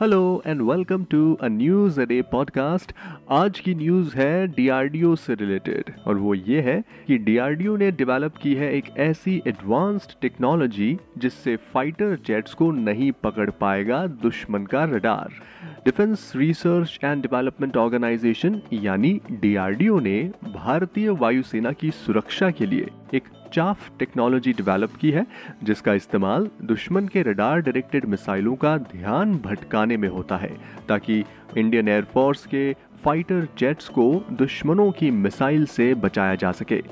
Hello and welcome to a news a day podcast आज की news है DRDO से रिलेटेड और वो ये है कि डीआरडीओ ने डेवलप की है एक ऐसी एडवांस्ड टेक्नोलॉजी जिससे फाइटर जेट्स को नहीं पकड़ पाएगा दुश्मन का radar defence research and development organisation यानी डीआरडीओ ने भारतीय वायुसेना की सुरक्षा के लिए एक चाफ टेक्नोलॉजी डेवलप की है, जिसका इस्तेमाल दुश्मन के रडार डायरेक्टेड मिसाइलों का ध्यान भटकाने में होता है, ताकि इंडियन एयरफोर्स के फाइटर जेट्स को दुश्मनों की मिसाइल से बचाया जा सके।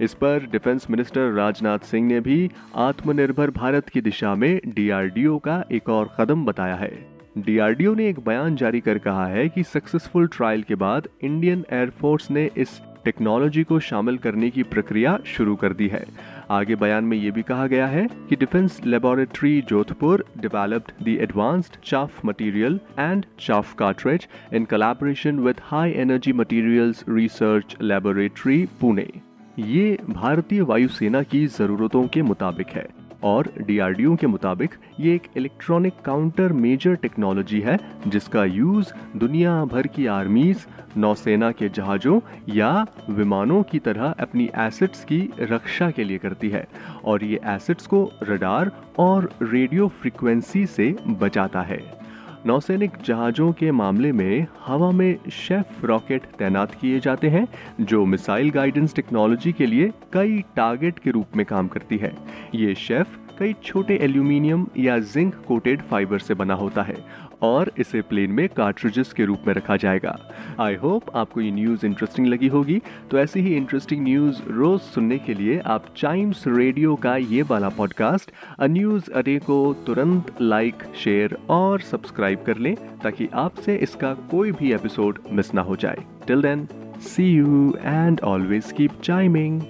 इस पर डिफेंस मिनिस्टर राजनाथ सिंह ने भी आत्मनिर्भर भारत की दिशा में डीआरडीओ का एक और कदम बताया है। डीआरडीओ ने एक बयान जारी कर कहा है कि सक्सेसफुल ट्रायल के बाद इंडियन एयरफोर्स ने इस टेक्नोलॉजी को शामिल करने की प्रक्रिया शुरू कर दी है। आगे बयान में ये भी कहा गया है कि defence laboratory Jodhpur developed the advanced chaff material and chaff cartridge in collaboration with high energy materials research laboratory Pune ये भारतीय वायुसेना की ज़रूरतों के मुताबिक है। और डीआरडीओ के मुताबिक ये एक इलेक्ट्रॉनिक काउंटर मेजर टेक्नोलॉजी है, जिसका यूज़ दुनिया भर की आर्मीज नौसेना के जहाज़ों या विमानों की तरह अपनी एसेट्स की रक्षा के लिए करती है। और ये एसेट्स को रडार और रेडियो फ्रिक्वेंसी से बचाता है। नौसैनिक जहाज़ों के मामले में हवा में शेफ रॉकेट तैनात किए जाते हैं, जो मिसाइल गाइडेंस टेक्नोलॉजी के लिए कई टारगेट के रूप में काम करती है। ये शेफ कई छोटे एल्यूमिनियम या जिंक कोटेड फाइबर से बना होता है और इसे प्लेन में कार्ट्रिजेस के रूप में रखा जाएगा। आई होप आपको ये न्यूज़ इंटरेस्टिंग लगी होगी। तो ऐसी ही इंटरेस्टिंग न्यूज़ रोज़ सुनने के लिए आप चाइम्स रेडियो का ये वाला पॉडकास्ट अ न्यूज़ अडे को तुरंत लाइक शेयर और सब्सक्राइब कर लें ताकि आपसे इसका कोई भी एपिसोड मिस ना हो जाए। Till then see you and always keep chiming